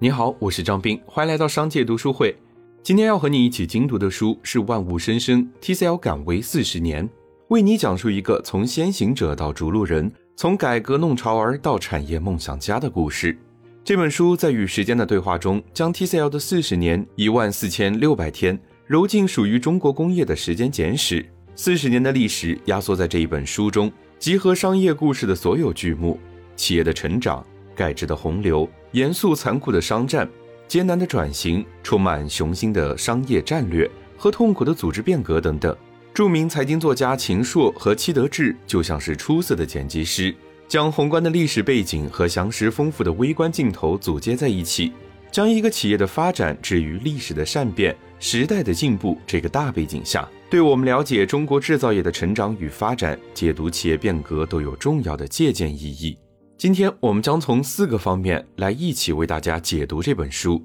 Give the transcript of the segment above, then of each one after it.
你好，我是张斌，欢迎来到商界读书会。今天要和你一起精读的书是《万物生生 TCL 敢为四十年》，为你讲述一个从先行者到逐鹿人，从改革弄潮儿到产业梦想家的故事。这本书在与时间的对话中，将 TCL 的四十年一万四千六百天揉进属于中国工业的时间简史。四十年的历史压缩在这一本书中，集合商业故事的所有剧目：企业的成长、改制的洪流。严肃残酷的商战，艰难的转型，充满雄心的商业战略和痛苦的组织变革等等。著名财经作家秦朔和戚德志就像是出色的剪辑师，将宏观的历史背景和详实丰富的微观镜头组接在一起，将一个企业的发展置于历史的善变、时代的进步这个大背景下，对我们了解中国制造业的成长与发展、解读企业变革都有重要的借鉴意义。今天我们将从四个方面来一起为大家解读这本书。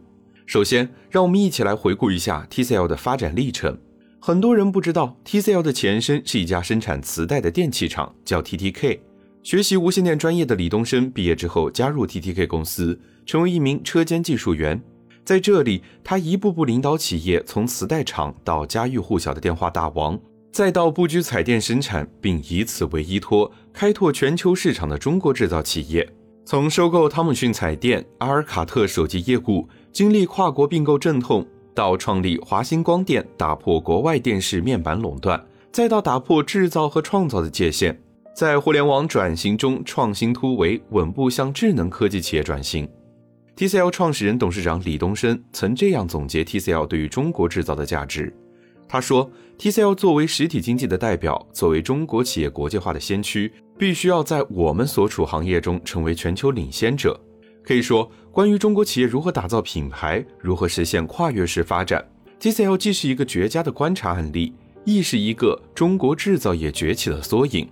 首先，让我们一起来回顾一下 TCL 的发展历程。很多人不知道，TCL 的前身是一家生产磁带的电器厂，叫 TTK。学习无线电专业的李东生毕业之后加入 TTK 公司，成为一名车间技术员。在这里，他一步步领导企业从磁带厂到家喻户晓的电话大王。再到布局彩电生产，并以此为依托开拓全球市场的中国制造企业，从收购汤姆逊彩电、阿尔卡特手机业务，经历跨国并购阵痛，到创立华星光电，打破国外电视面板垄断，再到打破制造和创造的界限，在互联网转型中创新突围，稳步向智能科技企业转型。TCL 创始人、董事长李东生曾这样总结 TCL 对于中国制造的价值。他说：“TCL 作为实体经济的代表，作为中国企业国际化的先驱，必须要在我们所处行业中成为全球领先者。可以说，关于中国企业如何打造品牌，如何实现跨越式发展，TCL 既是一个绝佳的观察案例，亦是一个中国制造业崛起的缩影。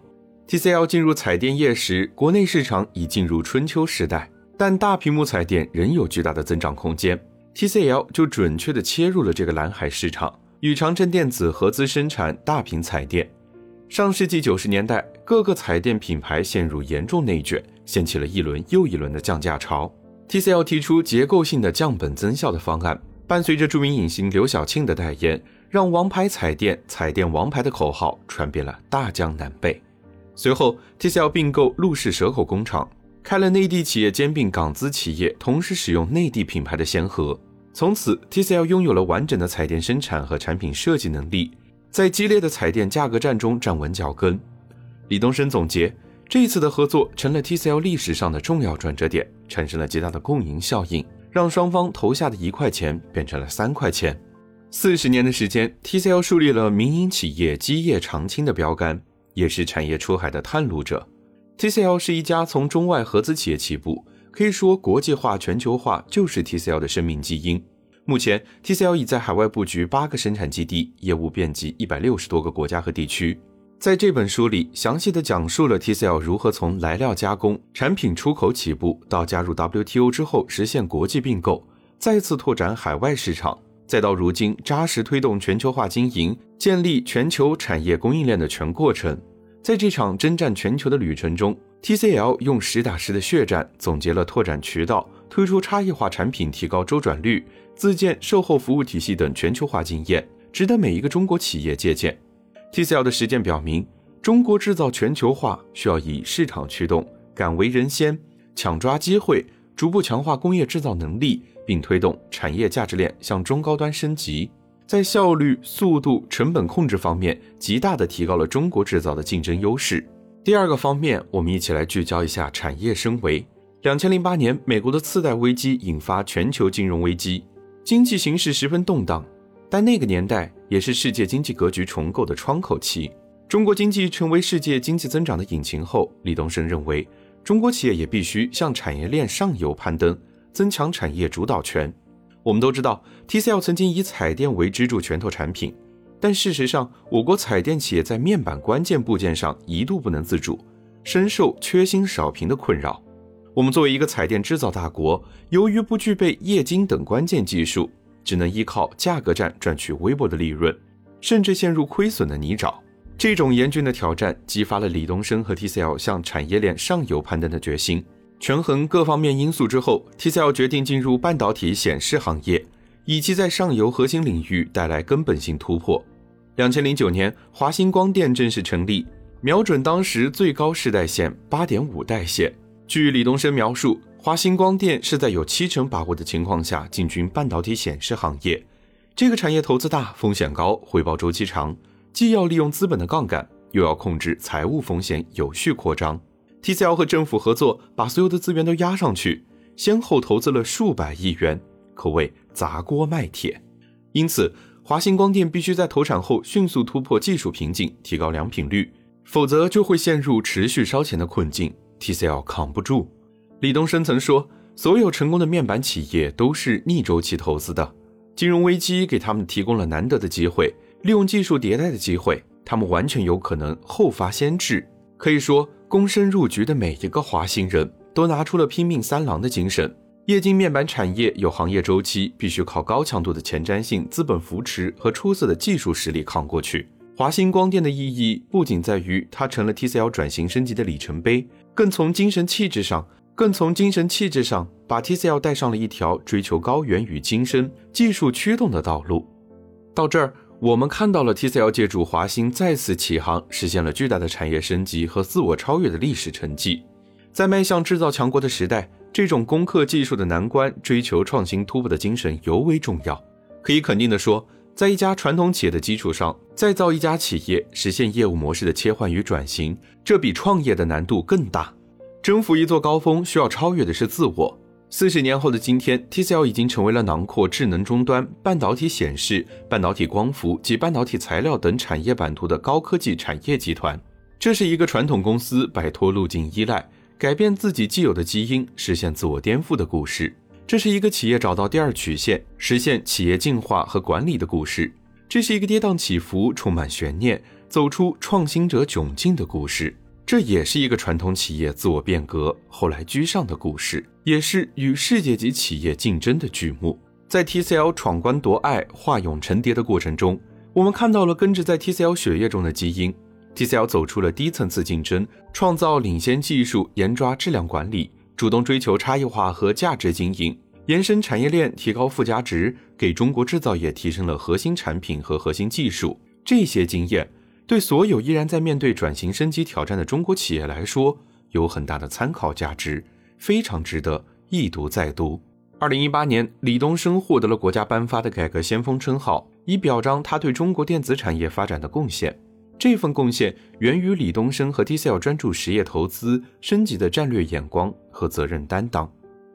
TCL 进入彩电业时，国内市场已进入春秋时代，但大屏幕彩电仍有巨大的增长空间，TCL 就准确地切入了这个蓝海市场。”与长城电子合资生产大屏彩电。上世纪九十年代，各个彩电品牌陷入严重内卷，掀起了一轮又一轮的降价潮。TCL 提出结构性的降本增效的方案，伴随着著名影星刘晓庆的代言，让“王牌彩电，彩电王牌”的口号传遍了大江南北。随后，TCL 并购陆氏蛇口工厂，开了内地企业兼并港资企业，同时使用内地品牌的先河。从此，TCL 拥有了完整的彩电生产和产品设计能力，在激烈的彩电价格战中站稳脚跟。李东生总结，这一次的合作成了 TCL 历史上的重要转折点，产生了极大的共赢效应，让双方投下的一块钱变成了三块钱。四十年的时间，TCL 树立了民营企业基业长青的标杆，也是产业出海的探路者。TCL 是一家从中外合资企业起步。可以说，国际化、全球化就是 TCL 的生命基因。目前，TCL 已在海外布局八个生产基地，业务遍及一百六十多个国家和地区。在这本书里，详细的讲述了 TCL 如何从来料加工、产品出口起步，到加入 WTO 之后实现国际并购，再次拓展海外市场，再到如今扎实推动全球化经营、建立全球产业供应链的全过程。在这场征战全球的旅程中，TCL 用实打实的血战，总结了拓展渠道、推出差异化产品、提高周转率、自建售后服务体系等全球化经验，值得每一个中国企业借鉴。TCL 的实践表明，中国制造全球化需要以市场驱动，敢为人先，抢抓机会，逐步强化工业制造能力，并推动产业价值链向中高端升级，在效率、速度、成本控制方面，极大地提高了中国制造的竞争优势。第二个方面，我们一起来聚焦一下产业升维。两千零八年，美国的次贷危机引发全球金融危机，经济形势十分动荡。但那个年代也是世界经济格局重构的窗口期。中国经济成为世界经济增长的引擎后，李东生认为，中国企业也必须向产业链上游攀登，增强产业主导权。我们都知道，TCL 曾经以彩电为支柱拳头产品。但事实上，我国彩电企业在面板关键部件上一度不能自主，深受缺芯少屏的困扰。我们作为一个彩电制造大国，由于不具备液晶等关键技术，只能依靠价格战赚取微薄的利润，甚至陷入亏损的泥沼。这种严峻的挑战激发了李东生和 TCL 向产业链上游攀登的决心。权衡各方面因素之后，TCL 决定进入半导体显示行业，以及在上游核心领域带来根本性突破。两千零九年，华星光电正式成立，瞄准当时最高世代线八点五代线。据李东生描述，华星光电是在有七成把握的情况下进军半导体显示行业。这个产业投资大，风险高，回报周期长，既要利用资本的杠杆，又要控制财务风险，有序扩张。TCL 和政府合作，把所有的资源都压上去，先后投资了数百亿元，可谓砸锅卖铁。因此，华星光电必须在投产后迅速突破技术瓶颈，提高良品率，否则就会陷入持续烧钱的困境，TCL 扛不住。李东生曾说：“所有成功的面板企业都是逆周期投资的，金融危机给他们提供了难得的机会，利用技术迭代的机会，他们完全有可能后发先至。可以说。”躬身入局的每一个华星人都拿出了拼命三郎的精神。液晶面板产业有行业周期，必须靠高强度的前瞻性资本扶持和出色的技术实力扛过去。华星光电的意义不仅在于它成了 TCL 转型升级的里程碑，更从精神气质上，更从精神气质上把 TCL 带上了一条追求高远与精深、技术驱动的道路。到这儿。我们看到了 TCL 借助华星再次起航，实现了巨大的产业升级和自我超越的历史成绩。在迈向制造强国的时代，这种攻克技术的难关、追求创新突破的精神尤为重要。可以肯定地说，在一家传统企业的基础上再造一家企业，实现业务模式的切换与转型，这比创业的难度更大。征服一座高峰，需要超越的是自我。四十年后的今天，TCL 已经成为了囊括智能终端、半导体显示、半导体光伏及半导体材料等产业版图的高科技产业集团。这是一个传统公司摆脱路径依赖，改变自己既有的基因，实现自我颠覆的故事。这是一个企业找到第二曲线，实现企业进化和管理的故事。这是一个跌宕起伏、充满悬念、走出创新者窘境的故事。这也是一个传统企业自我变革后来居上的故事，也是与世界级企业竞争的剧目。在 TCL 闯关夺爱、化蛹成蝶的过程中，我们看到了根植在 TCL 血液中的基因。TCL 走出了低层次竞争，创造领先技术，严抓质量管理，主动追求差异化和价值经营，延伸产业链，提高附加值，给中国制造业提升了核心产品和核心技术。这些经验。对所有依然在面对转型升级挑战的中国企业来说，有很大的参考价值，非常值得一读再读。二零一八年，李东生获得了国家颁发的改革先锋称号，以表彰他对中国电子产业发展的贡献。这份贡献源于李东生和 TCL 专注实业投资升级的战略眼光和责任担当。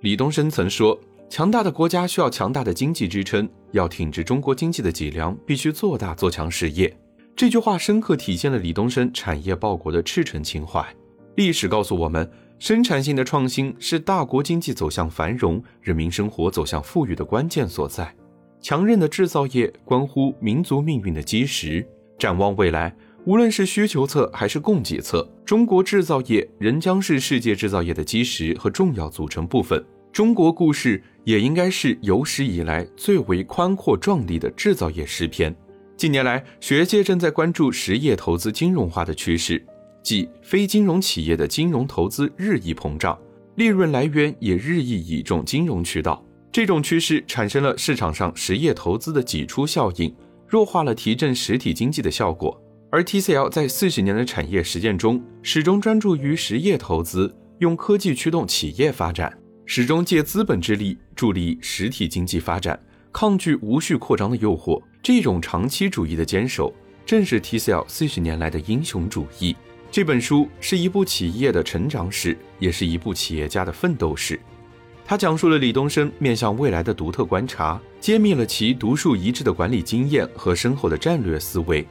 李东生曾说：“强大的国家需要强大的经济支撑，要挺直中国经济的脊梁，必须做大做强实业。”这句话深刻体现了李东生产业报国的赤诚情怀。历史告诉我们，生产性的创新是大国经济走向繁荣、人民生活走向富裕的关键所在。强韧的制造业关乎民族命运的基石。展望未来，无论是需求侧还是供给侧，中国制造业仍将是世界制造业的基石和重要组成部分。中国故事也应该是有史以来最为宽阔壮丽的制造业诗篇。近年来，学界正在关注实业投资金融化的趋势，即非金融企业的金融投资日益膨胀，利润来源也日益倚重金融渠道。这种趋势产生了市场上实业投资的挤出效应，弱化了提振实体经济的效果。而 TCL 在四十年的产业实践中，始终专注于实业投资，用科技驱动企业发展，始终借资本之力助力实体经济发展。抗拒无序扩张的诱惑，这种长期主义的坚守，正是 TCL 四十年来的英雄主义。这本书是一部企业的成长史，也是一部企业家的奋斗史。它讲述了李东生面向未来的独特观察，揭秘了其独树一帜的管理经验和深厚的战略思维，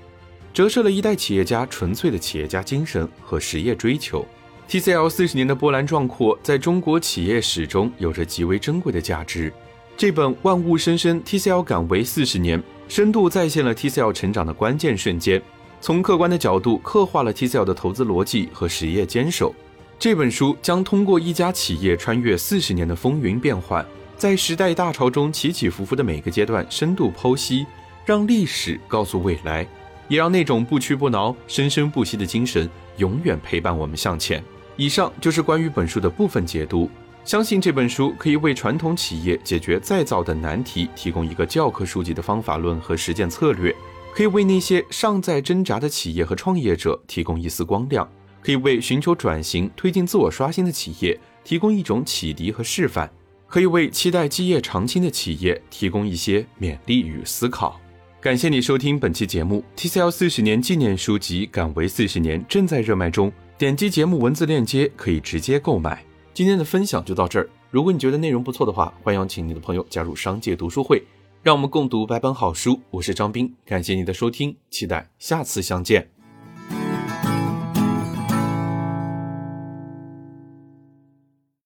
折射了一代企业家纯粹的企业家精神和实业追求。TCL 四十年的波澜壮阔，在中国企业史中有着极为珍贵的价值。这本《万物生生 TCL 敢为四十年》深度再现了 TCL 成长的关键瞬间，从客观的角度刻画了 TCL 的投资逻辑和实业坚守。这本书将通过一家企业穿越四十年的风云变幻，在时代大潮中起起伏伏的每个阶段深度剖析，让历史告诉未来，也让那种不屈不挠、生生不息的精神永远陪伴我们向前。以上就是关于本书的部分解读。相信这本书可以为传统企业解决再造的难题提供一个教科书级的方法论和实践策略，可以为那些尚在挣扎的企业和创业者提供一丝光亮，可以为寻求转型、推进自我刷新的企业提供一种启迪和示范，可以为期待基业长青的企业提供一些勉励与思考。感谢你收听本期节目，TCL 四十年纪念书籍《敢为四十年》正在热卖中，点击节目文字链接可以直接购买。今天的分享就到这儿。如果你觉得内容不错的话，欢迎请你的朋友加入商界读书会，让我们共读百本好书。我是张斌，感谢你的收听，期待下次相见。